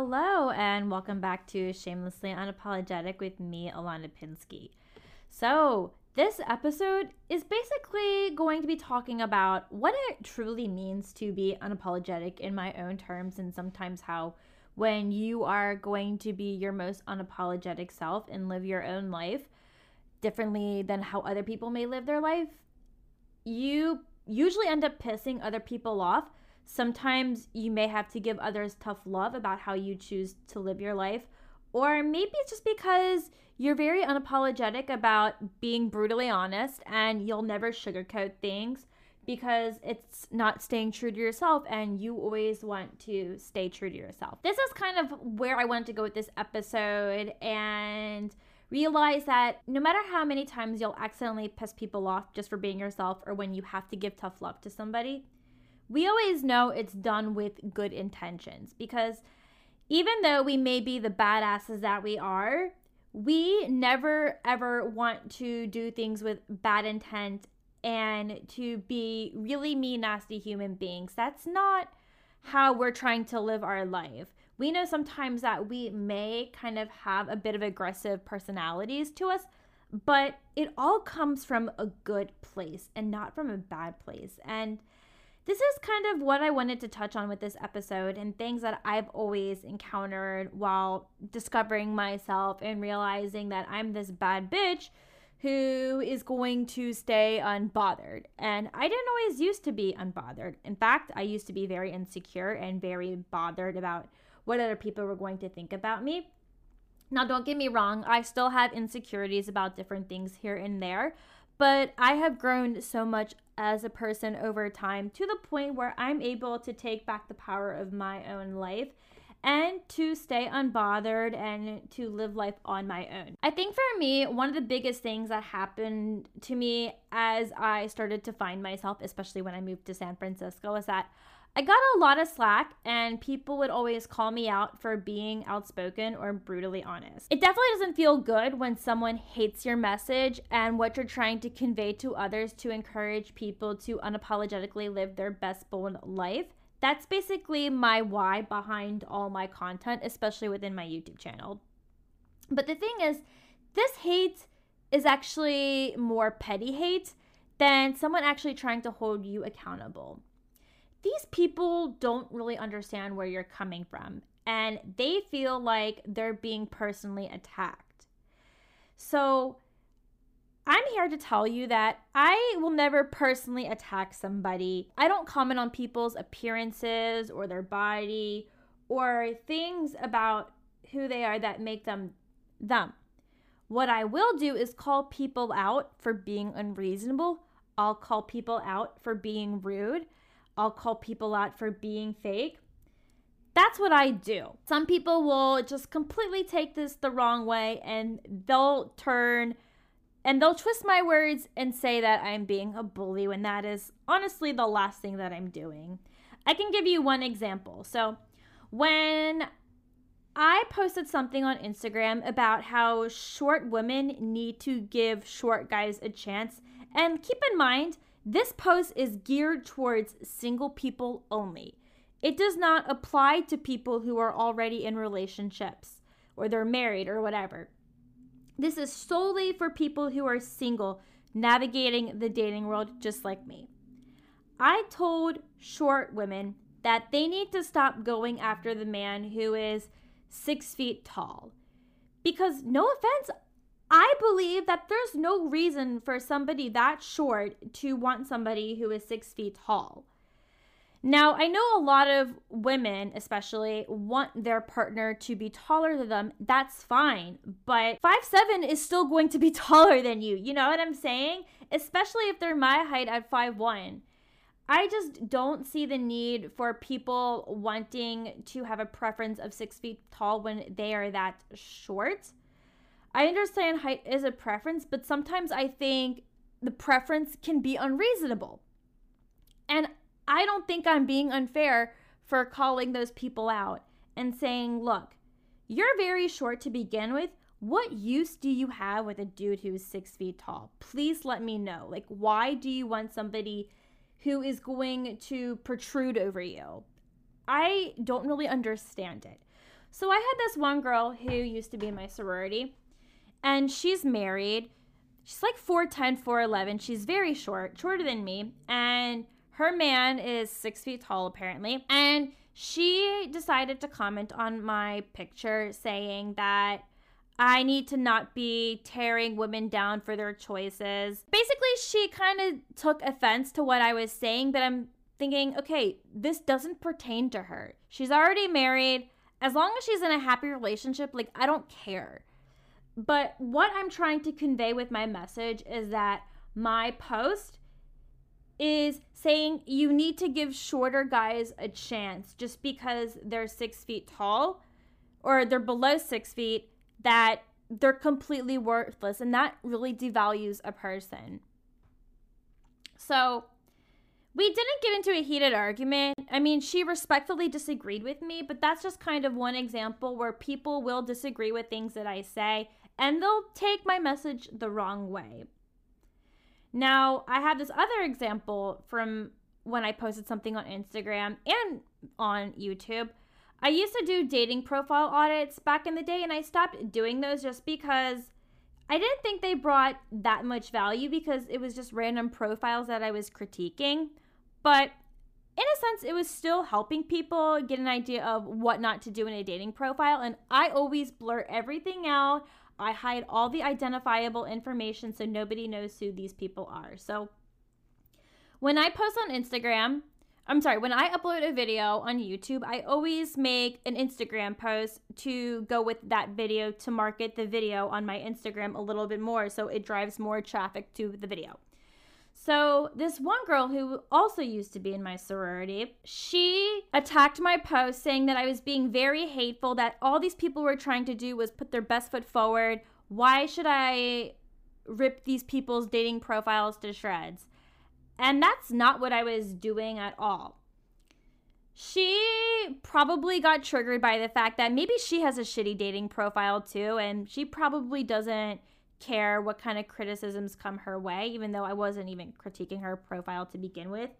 hello, and welcome back to Shamelessly Unapologetic with me, Ilana Pinsky. So, this episode is basically going to be talking about what it truly means to be unapologetic in my own terms, and sometimes how, when you are going to be your most unapologetic self and live your own life differently than how other people may live their life, you usually end up pissing other people off Sometimes you may have to give others tough love about how you choose to live your life. Or maybe it's just because you're very unapologetic about being brutally honest and you'll never sugarcoat things because it's not staying true to yourself and you always want to stay true to yourself. This is kind of where I wanted to go with this episode and realize that no matter how many times you'll accidentally piss people off just for being yourself or when you have to give tough love to somebody, we always know it's done with good intentions because even though we may be the badasses that we are, we never ever want to do things with bad intent and to be really mean, nasty human beings. That's not how we're trying to live our life. We know sometimes that we may kind of have a bit of aggressive personalities to us, but it all comes from a good place and not from a bad place. And this is kind of what I wanted to touch on with this episode and things that I've always encountered while discovering myself and realizing that I'm this bad bitch who is going to stay unbothered. And I didn't always used to be unbothered. In fact, I used to be very insecure and very bothered about what other people were going to think about me. Now, don't get me wrong, I still have insecurities about different things here and there, but I have grown so much as a person over time to the point where I'm able to take back the power of my own life and to stay unbothered and to live life on my own. I think for me, one of the biggest things that happened to me as I started to find myself, especially when I moved to San Francisco, was that I got a lot of slack, and people would always call me out for being outspoken or brutally honest. It definitely doesn't feel good when someone hates your message and what you're trying to convey to others to encourage people to unapologetically live their best bold life. That's basically my why behind all my content, especially within my YouTube channel. But the thing is, this hate is actually more petty hate than someone actually trying to hold you accountable these people don't really understand where you're coming from and they feel like they're being personally attacked. So, I'm here to tell you that I will never personally attack somebody. I don't comment on people's appearances or their body or things about who they are that make them them. What I will do is call people out for being unreasonable. I'll call people out for being rude. I'll call people out for being fake. That's what I do. Some people will just completely take this the wrong way and they'll turn and they'll twist my words and say that I'm being a bully when that is honestly the last thing that I'm doing. I can give you one example. So, when I posted something on Instagram about how short women need to give short guys a chance, and keep in mind, this post is geared towards single people only. It does not apply to people who are already in relationships or they're married or whatever. This is solely for people who are single, navigating the dating world just like me. I told short women that they need to stop going after the man who is six feet tall. Because, no offense, I believe that there's no reason for somebody that short to want somebody who is six feet tall. Now, I know a lot of women, especially, want their partner to be taller than them. That's fine. But five seven is still going to be taller than you. You know what I'm saying? Especially if they're my height at five one. I just don't see the need for people wanting to have a preference of six feet tall when they are that short. I understand height is a preference, but sometimes I think the preference can be unreasonable. And I don't think I'm being unfair for calling those people out and saying, look, you're very short to begin with. What use do you have with a dude who's six feet tall? Please let me know. Like, why do you want somebody who is going to protrude over you? I don't really understand it. So I had this one girl who used to be in my sorority, and she's married. She's like 4'10, 4'11. She's very short, shorter than me. And her man is six feet tall, apparently. And she decided to comment on my picture saying that I need to not be tearing women down for their choices. Basically, she kind of took offense to what I was saying, but I'm thinking, okay, this doesn't pertain to her. She's already married. As long as she's in a happy relationship, like, I don't care. But what I'm trying to convey with my message is that my post is saying you need to give shorter guys a chance just because they're six feet tall or they're below six feet that they're completely worthless and that really devalues a person. So, we didn't get into a heated argument. I mean, she respectfully disagreed with me, but that's just kind of one example where people will disagree with things that I say and they'll take my message the wrong way. Now, I have this other example from when I posted something on Instagram and on YouTube I used to do dating profile audits back in the day, and I stopped doing those just because I didn't think they brought that much value because it was just random profiles that I was critiquing. But in a sense, it was still helping people get an idea of what not to do in a dating profile. And I always blur everything out. I hide all the identifiable information so nobody knows who these people are. So when I post on Instagram, I'm sorry, when I upload a video on YouTube, I always make an Instagram post to go with that video to market the video on my Instagram a little bit more so it drives more traffic to the video. So, this one girl who also used to be in my sorority, she attacked my post saying that I was being very hateful, that all these people were trying to do was put their best foot forward. Why should I rip these people's dating profiles to shreds? And that's not what I was doing at all. She probably got triggered by the fact that maybe she has a shitty dating profile too, and she probably doesn't care what kind of criticisms come her way, even though I wasn't even critiquing her profile to begin with.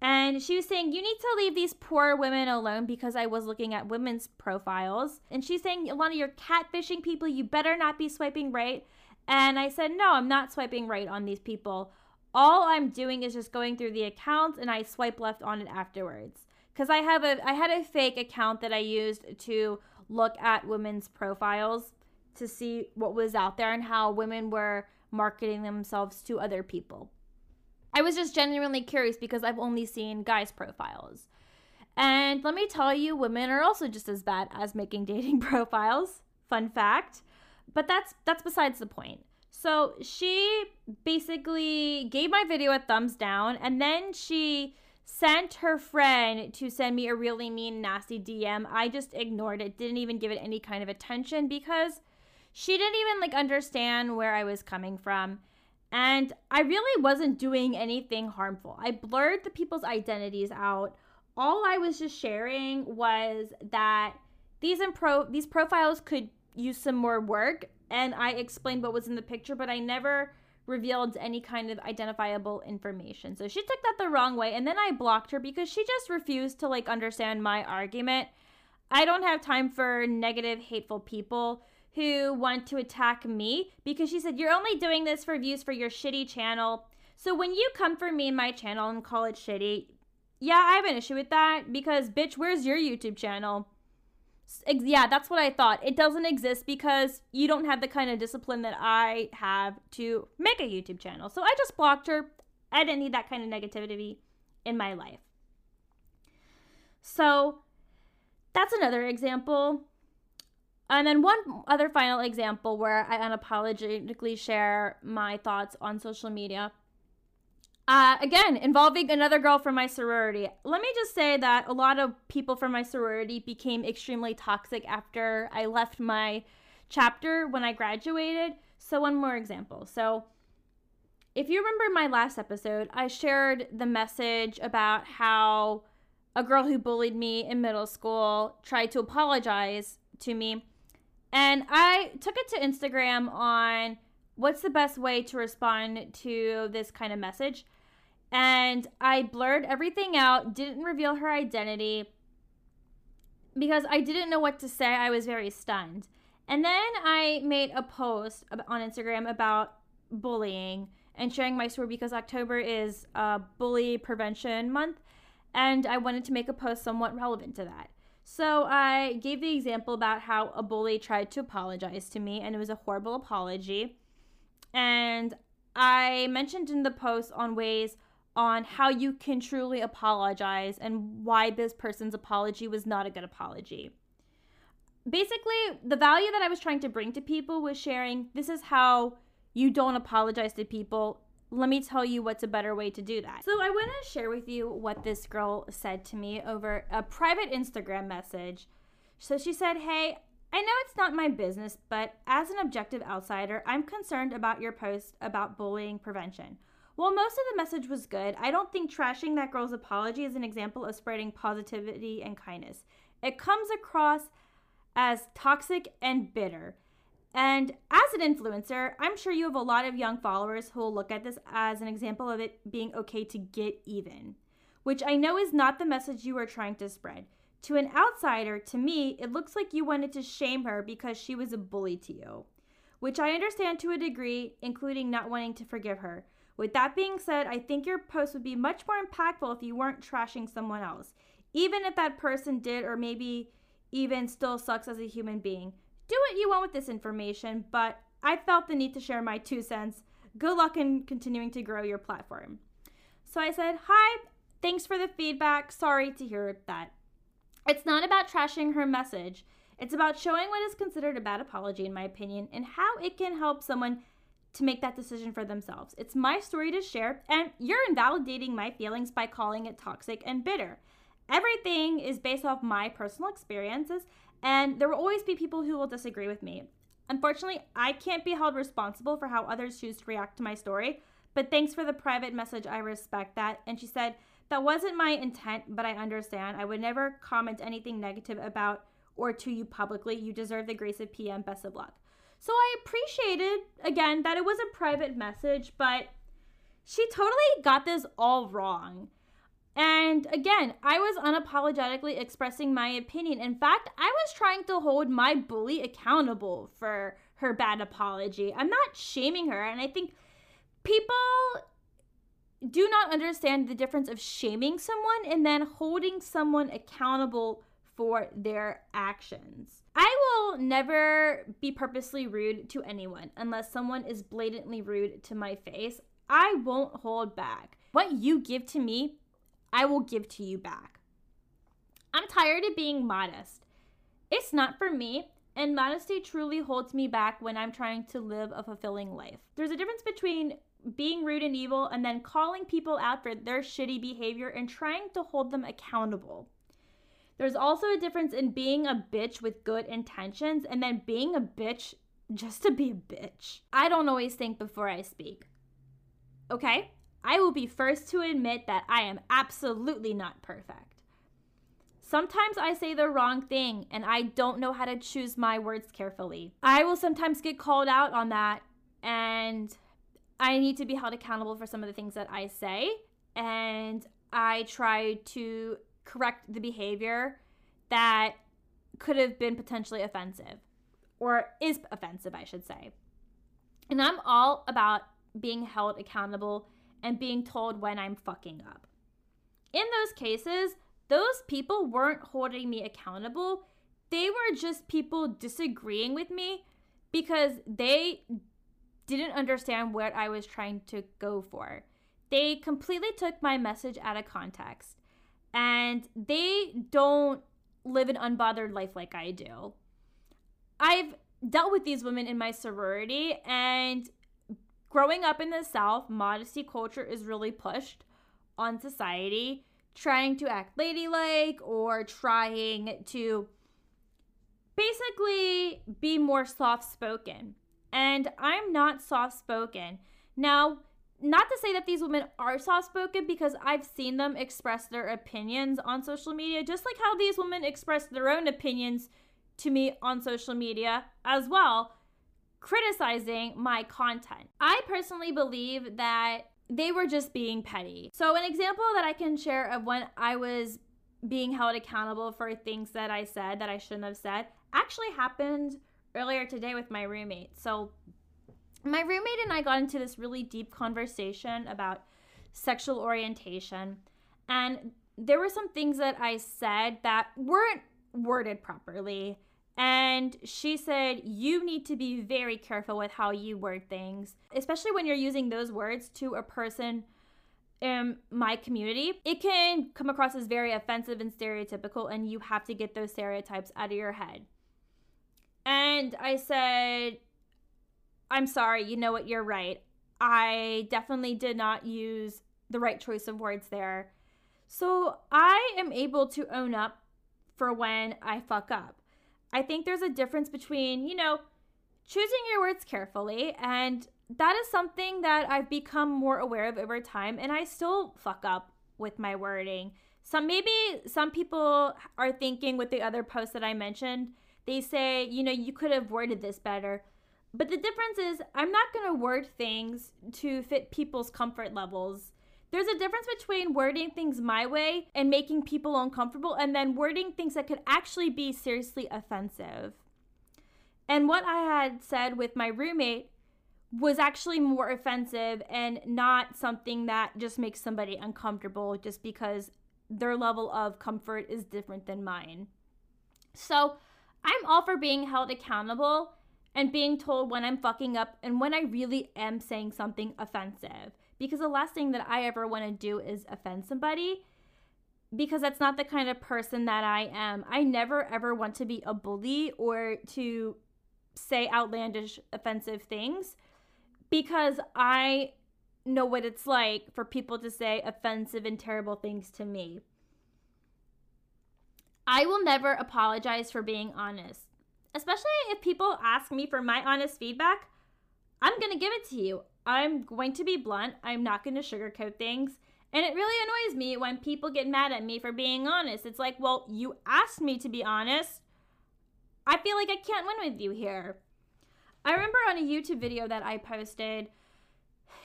And she was saying, You need to leave these poor women alone because I was looking at women's profiles. And she's saying, Ilana, you're catfishing people. You better not be swiping right. And I said, No, I'm not swiping right on these people all I'm doing is just going through the accounts and I swipe left on it afterwards. Cuz I have a I had a fake account that I used to look at women's profiles to see what was out there and how women were marketing themselves to other people. I was just genuinely curious because I've only seen guys' profiles. And let me tell you, women are also just as bad as making dating profiles. Fun fact. But that's that's besides the point. So she basically gave my video a thumbs down and then she sent her friend to send me a really mean, nasty DM. I just ignored it, didn't even give it any kind of attention because she didn't even like understand where I was coming from. And I really wasn't doing anything harmful. I blurred the people's identities out. All I was just sharing was that these impro- these profiles could use some more work and I explained what was in the picture, but I never revealed any kind of identifiable information. So she took that the wrong way and then I blocked her because she just refused to like understand my argument. I don't have time for negative hateful people who want to attack me because she said you're only doing this for views for your shitty channel. So when you come for me and my channel and call it shitty, yeah, I have an issue with that because bitch, where's your YouTube channel? yeah, that's what I thought. It doesn't exist because you don't have the kind of discipline that I have to make a YouTube channel. So I just blocked her. I didn't need that kind of negativity in my life. So that's another example. And then one other final example where I unapologetically share my thoughts on social media uh, again, involving another girl from my sorority. Let me just say that a lot of people from my sorority became extremely toxic after I left my chapter when I graduated. So, one more example. So, if you remember my last episode, I shared the message about how a girl who bullied me in middle school tried to apologize to me. And I took it to Instagram on what's the best way to respond to this kind of message and I blurred everything out, didn't reveal her identity. because I didn't know what to say. I was very stunned. And then I made a post on Instagram about bullying and sharing my story because October is uh, Bully Prevention Month, and I wanted to make a post somewhat relevant to that. So I gave the example about how a bully tried to apologize to me, and it was a horrible apology. And I mentioned in the post on ways on how you can truly apologize and why this person's apology was not a good apology. Basically, the value that I was trying to bring to people was sharing this is how you don't apologize to people let me tell you what's a better way to do that. So, I want to share with you what this girl said to me over a private Instagram message. So, she said, Hey, I know it's not my business, but as an objective outsider, I'm concerned about your post about bullying prevention. While most of the message was good, I don't think trashing that girl's apology is an example of spreading positivity and kindness. It comes across as toxic and bitter. And as an influencer, I'm sure you have a lot of young followers who will look at this as an example of it being okay to get even, which I know is not the message you are trying to spread. To an outsider, to me, it looks like you wanted to shame her because she was a bully to you, which I understand to a degree, including not wanting to forgive her. With that being said, I think your post would be much more impactful if you weren't trashing someone else, even if that person did or maybe even still sucks as a human being do what you want with this information, but I felt the need to share my two cents. Good luck in continuing to grow your platform. So I said, Hi, thanks for the feedback. Sorry to hear that. It's not about trashing her message, it's about showing what is considered a bad apology, in my opinion, and how it can help someone to make that decision for themselves. It's my story to share, and you're invalidating my feelings by calling it toxic and bitter. Everything is based off my personal experiences and there will always be people who will disagree with me. Unfortunately, I can't be held responsible for how others choose to react to my story, but thanks for the private message. I respect that. And she said, That wasn't my intent, but I understand. I would never comment anything negative about or to you publicly. You deserve the grace of PM. Best of luck. So I appreciated, again, that it was a private message, but she totally got this all wrong. And again, I was unapologetically expressing my opinion. In fact, I was trying to hold my bully accountable for her bad apology. I'm not shaming her. And I think people do not understand the difference of shaming someone and then holding someone accountable for their actions. I will never be purposely rude to anyone unless someone is blatantly rude to my face. I won't hold back. What you give to me I will give to you back. I'm tired of being modest. It's not for me, and modesty truly holds me back when I'm trying to live a fulfilling life. There's a difference between being rude and evil and then calling people out for their shitty behavior and trying to hold them accountable. There's also a difference in being a bitch with good intentions and then being a bitch just to be a bitch. I don't always think before I speak. Okay? I will be first to admit that I am absolutely not perfect. Sometimes I say the wrong thing and I don't know how to choose my words carefully. I will sometimes get called out on that and I need to be held accountable for some of the things that I say and I try to correct the behavior that could have been potentially offensive or is offensive, I should say. And I'm all about being held accountable and being told when I'm fucking up. In those cases, those people weren't holding me accountable. They were just people disagreeing with me because they didn't understand what I was trying to go for. They completely took my message out of context and they don't live an unbothered life like I do. I've dealt with these women in my sorority and growing up in the South, modesty culture is really pushed on society, trying to act ladylike or trying to basically be more soft spoken. And I'm not soft spoken. Now, not to say that these women are soft spoken because I've seen them express their opinions on social media, just like how these women express their own opinions to me on social media as well criticizing my content. I personally believe that they were just being petty. So, an example that I can share of when I was being held accountable for things that I said that I shouldn't have said actually happened earlier today with my roommate. So, my roommate and I got into this really deep conversation about sexual orientation. And there were some things that I said that weren't worded properly. And she said, You need to be very careful with how you word things, especially when you're using those words to a person in my community. It can come across as very offensive and stereotypical, and you have to get those stereotypes out of your head. And I said, I'm sorry, you know what, you're right. I definitely did not use the right choice of words there. So I am able to own up for when I fuck up. I think there's a difference between, you know, choosing your words carefully and that is something that I've become more aware of over time and I still fuck up with my wording. Some maybe some people are thinking with the other posts that I mentioned, they say, you know, you could have worded this better. But the difference is I'm not going to word things to fit people's comfort levels. There's a difference between wording things my way and making people uncomfortable and then wording things that could actually be seriously offensive. And what I had said with my roommate was actually more offensive and not something that just makes somebody uncomfortable just because their level of comfort is different than mine. So, I'm all for being held accountable and being told when I'm fucking up and when I really am saying something offensive because the last thing that I ever want to do is offend somebody because that's not the kind of person that I am. I never ever want to be a bully or to say outlandish, offensive things because I know what it's like for people to say offensive and terrible things to me. I will never apologize for being honest, especially if people ask me for my honest feedback. I'm going to give it to you. I'm going to be blunt. I'm not going to sugarcoat things. And it really annoys me when people get mad at me for being honest. It's like, well, you asked me to be honest. I feel like I can't win with you here. I remember on a YouTube video that I posted,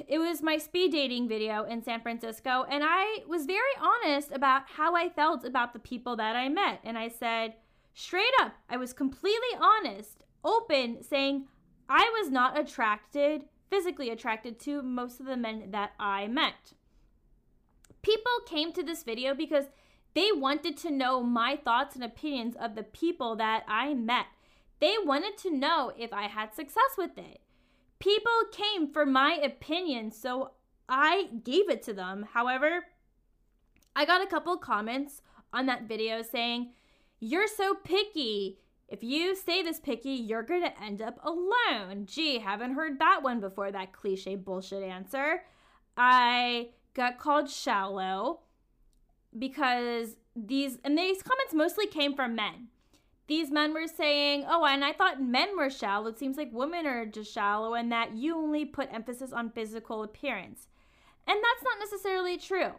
it was my speed dating video in San Francisco, and I was very honest about how I felt about the people that I met. And I said, straight up, I was completely honest, open, saying I was not attracted physically attracted to most of the men that I met. People came to this video because they wanted to know my thoughts and opinions of the people that I met. They wanted to know if I had success with it. People came for my opinion, so I gave it to them. However, I got a couple comments on that video saying, You're so picky. If you stay this picky, you're going to end up alone. Gee, haven't heard that one before, that cliche bullshit answer. I got called shallow because these, and these comments mostly came from men. These men were saying, oh, and I thought men were shallow. It seems like women are just shallow, and that you only put emphasis on physical appearance. And that's not necessarily true.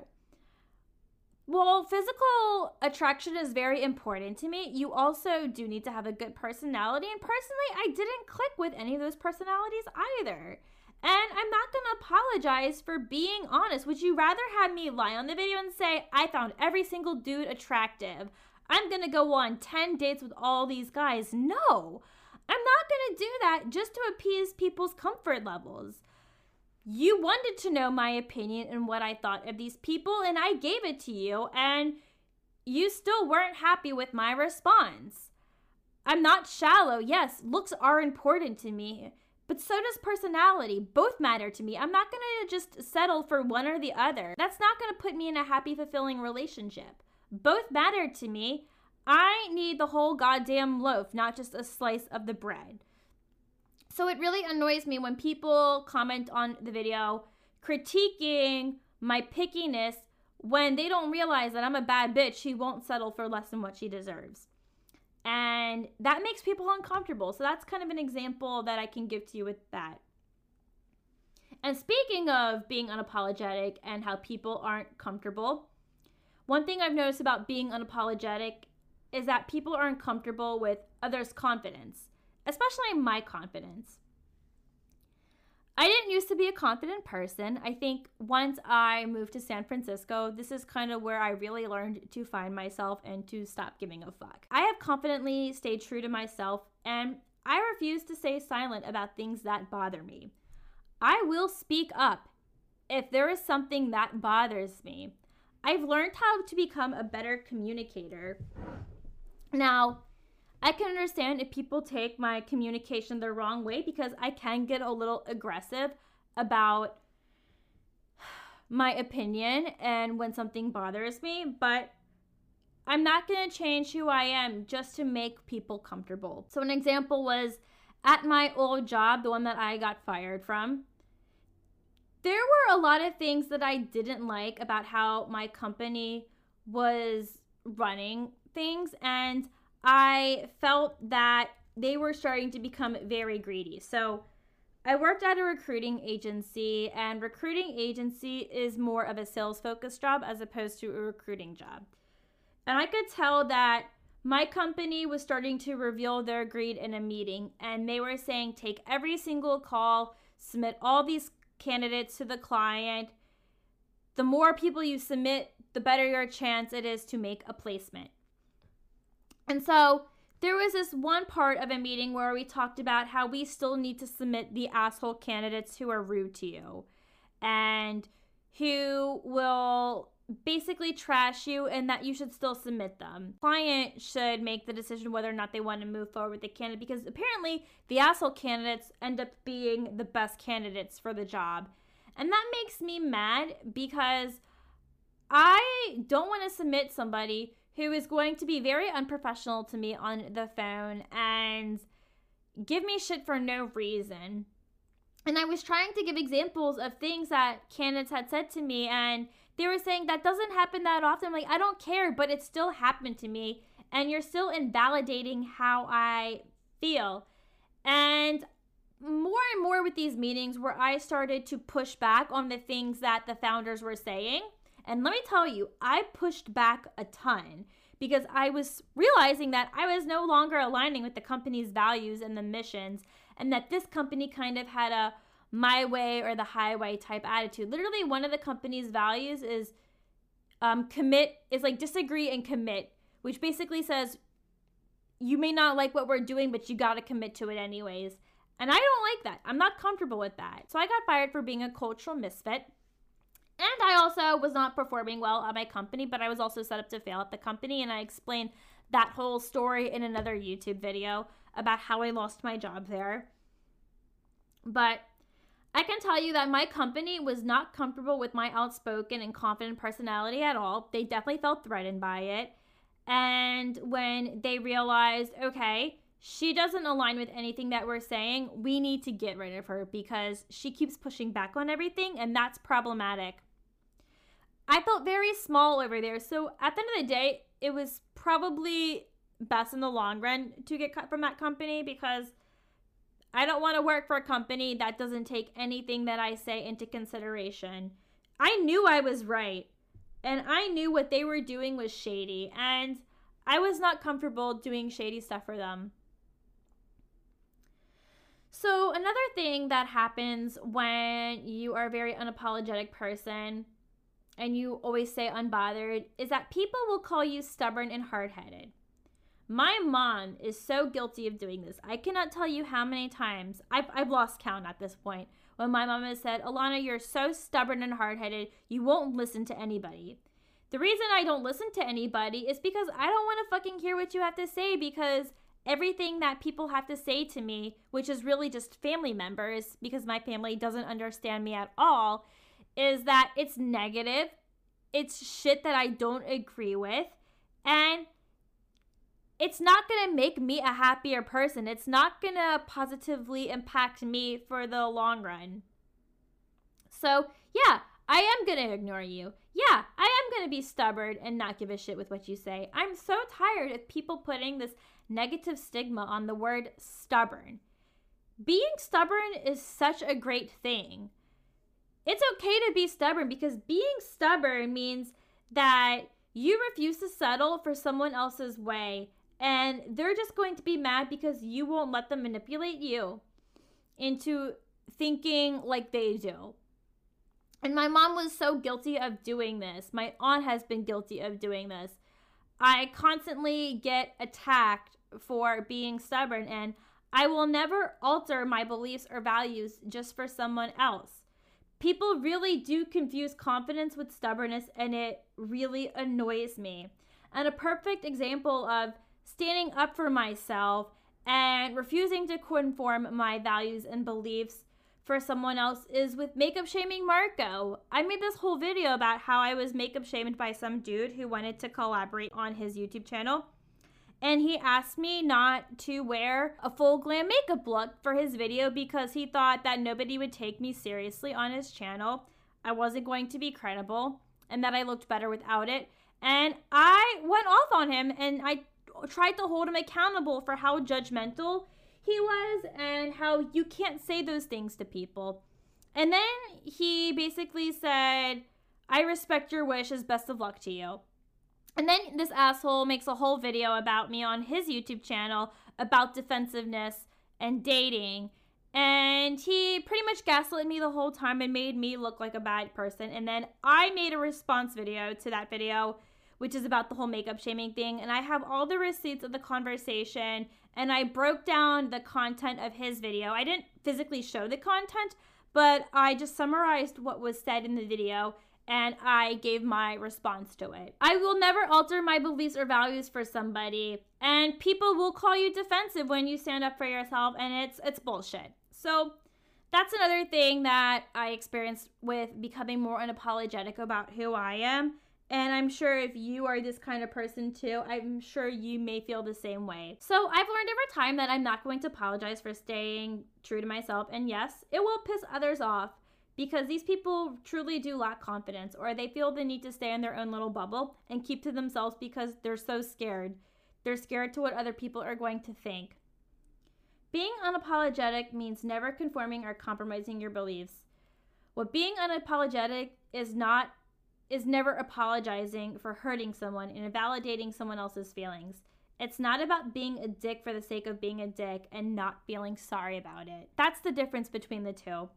Well, physical attraction is very important to me. You also do need to have a good personality. And personally, I didn't click with any of those personalities either. And I'm not to apologize for being honest. Would you rather have me lie on the video and say, I found every single dude attractive? I'm to go on 10 dates with all these guys? No, I'm not to do that just to appease people's comfort levels. You wanted to know my opinion and what I thought of these people, and I gave it to you, and you still weren't happy with my response. I'm not shallow. Yes, looks are important to me, but so does personality. Both matter to me. I'm not going to just settle for one or the other. That's not going to put me in a happy, fulfilling relationship. Both matter to me. I need the whole goddamn loaf, not just a slice of the bread. So it really annoys me when people comment on the video critiquing my pickiness when they don't realize that I'm a bad bitch She won't settle for less than what she deserves. And that makes people uncomfortable. So that's kind of an example that I can give to you with that. And speaking of being unapologetic and how people aren't comfortable, one thing I've noticed about being unapologetic is that people aren't comfortable with others' confidence especially my confidence. I didn't used to be a confident person. I think once I moved to San Francisco, this is kind of where I really learned to find myself and to stop giving a fuck. I have confidently stayed true to myself and I refuse to stay silent about things that bother me. I will speak up if there is something that bothers me. I've learned how to become a better communicator. Now, I can understand if people take my communication the wrong way because I can get a little aggressive about my opinion and when something bothers me, but I'm not going to change who I am just to make people comfortable. So, an example was at my old job, the one that I got fired from, there were a lot of things that I didn't like about how my company was running things. And I felt that they were starting to become very greedy. So I worked at a recruiting agency, and recruiting agency is more of a sales focused job as opposed to a recruiting job. And I could tell that my company was starting to reveal their greed in a meeting, and they were saying, take every single call, submit all these candidates to the client. The more people you submit, the better your chance it is to make a placement. And so there was this one part of a meeting where we talked about how we still need to submit the asshole candidates who are rude to you and who will basically trash you and that you should still submit them. Client should make the decision whether or not they want to move forward with the candidate because apparently the asshole candidates end up being the best candidates for the job. And that makes me mad because I don't want to submit somebody who is going to be very unprofessional to me on the phone and give me shit for no reason. And I was trying to give examples of things that candidates had said to me, and they were saying that doesn't happen that often. Like, I don't care, but it still happened to me, and you're still invalidating how I feel. And more and more with these meetings where I started to push back on the things that the founders were saying and let me tell you, I pushed back a ton because I was realizing that I was no longer aligning with the company's values and the missions, and that this company kind of had a my way or the highway type attitude. Literally, one of the company's values is um, commit, is like disagree and commit, which basically says you may not like what we're doing, but you got to commit to it anyways. And I don't like that. I'm not comfortable with that. So I got fired for being a cultural misfit. And I also was not performing well at my company, but I was also set up to fail at the company. And I explained that whole story in another YouTube video about how I lost my job there. But I can tell you that my company was not comfortable with my outspoken and confident personality at all. They definitely felt threatened by it. And when they realized, okay, she doesn't align with anything that we're saying, we need to get rid of her because she keeps pushing back on everything, and that's problematic. I felt very small over there. So at the end of the day, it was probably best in the long run to get cut from that company because I don't want to work for a company that doesn't take anything that I say into consideration. I knew I was right, and I knew what they were doing was shady, and I was not comfortable doing shady stuff for them. So, another thing that happens when you are a very unapologetic person and you always say unbothered is that people will call you stubborn and hard headed. My mom is so guilty of doing this. I cannot tell you how many times I've, I've lost count at this point when my mom has said, Ilana, you're so stubborn and hard headed, you won't listen to anybody. The reason I don't listen to anybody is because I don't want to fucking hear what you have to say because everything that people have to say to me, which is really just family members because my family doesn't understand me at all, is that it's negative, it's shit that I don't agree with, and it's not going to make me a happier person. It's not going to positively impact me for the long run. So, yeah, I am going to ignore you. Yeah, I am going to be stubborn and not give a shit with what you say. I'm so tired of people putting this negative stigma on the word stubborn. Being stubborn is such a great thing it's okay to be stubborn because being stubborn means that you refuse to settle for someone else's way and they're just going to be mad because you won't let them manipulate you into thinking like they do. And my mom was so guilty of doing this. My aunt has been guilty of doing this. I constantly get attacked for being stubborn, and I will never alter my beliefs or values just for someone else. People really do confuse confidence with stubbornness, and it really annoys me. And a perfect example of standing up for myself and refusing to conform my values and beliefs for someone else is with makeup shaming Marco. I made this whole video about how I was makeup shamed by some dude who wanted to collaborate on his YouTube channel. And he asked me not to wear a full glam makeup look for his video because he thought that nobody would take me seriously on his channel. I wasn't going to be credible and that I looked better without it. And I went off on him and I tried to hold him accountable for how judgmental he was and how you can't say those things to people. And then he basically said, I respect your wishes, best of luck to you. And then this asshole makes a whole video about me on his YouTube channel about defensiveness and dating. And he pretty much gaslit me the whole time and made me look like a bad person. And then I made a response video to that video, which is about the whole makeup shaming thing. And I have all the receipts of the conversation and I broke down the content of his video. I didn't physically show the content, but I just summarized what was said in the video and I gave my response to it. I will never alter my beliefs or values for somebody, and people will call you defensive when you stand up for yourself and it's it's bullshit. So that's another thing that I experienced with becoming more unapologetic about who I am and I'm sure if you are this kind of person too, I'm sure you may feel the same way. So I've learned over time that I'm not going to apologize for staying true to myself. And yes, it will piss others off because these people truly do lack confidence or they feel the need to stay in their own little bubble and keep to themselves because they're so scared. They're scared to what other people are going to think. Being unapologetic means never conforming or compromising your beliefs. What being unapologetic is not is never apologizing for hurting someone and invalidating someone else's feelings. It's not about being a dick for the sake of being a dick and not feeling sorry about it. That's the difference between the two.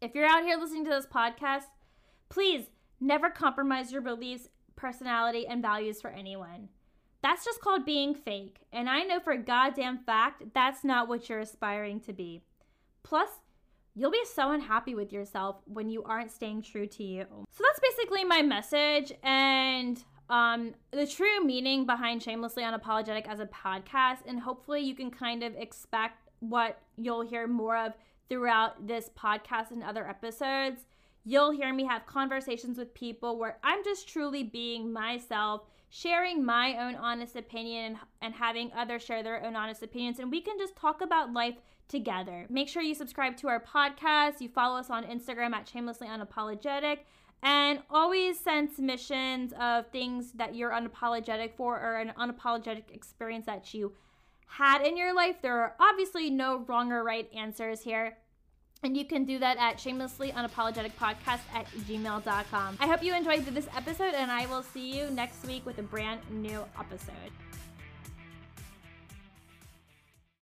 If you're out here listening to this podcast, please never compromise your beliefs, personality, and values for anyone. That's just called being fake. And I know for a goddamn fact that's not what you're aspiring to be. Plus, you'll be so unhappy with yourself when you aren't staying true to you. So that's basically my message and um, the true meaning behind Shamelessly Unapologetic as a podcast. And hopefully, you can kind of expect what you'll hear more of throughout this podcast and other episodes. You'll hear me have conversations with people where I'm just truly being myself, sharing my own honest opinion and having others share their own honest opinions. And we can just talk about life together. Make sure you subscribe to our podcast. You follow us on Instagram at shamelessly unapologetic. And always send submissions of things that you're unapologetic for or an unapologetic experience that you had in your life. There are obviously no wrong or right answers here. And you can do that at shamelessly unapologetic podcast at gmail.com. I hope you enjoyed this episode, and I will see you next week with a brand new episode.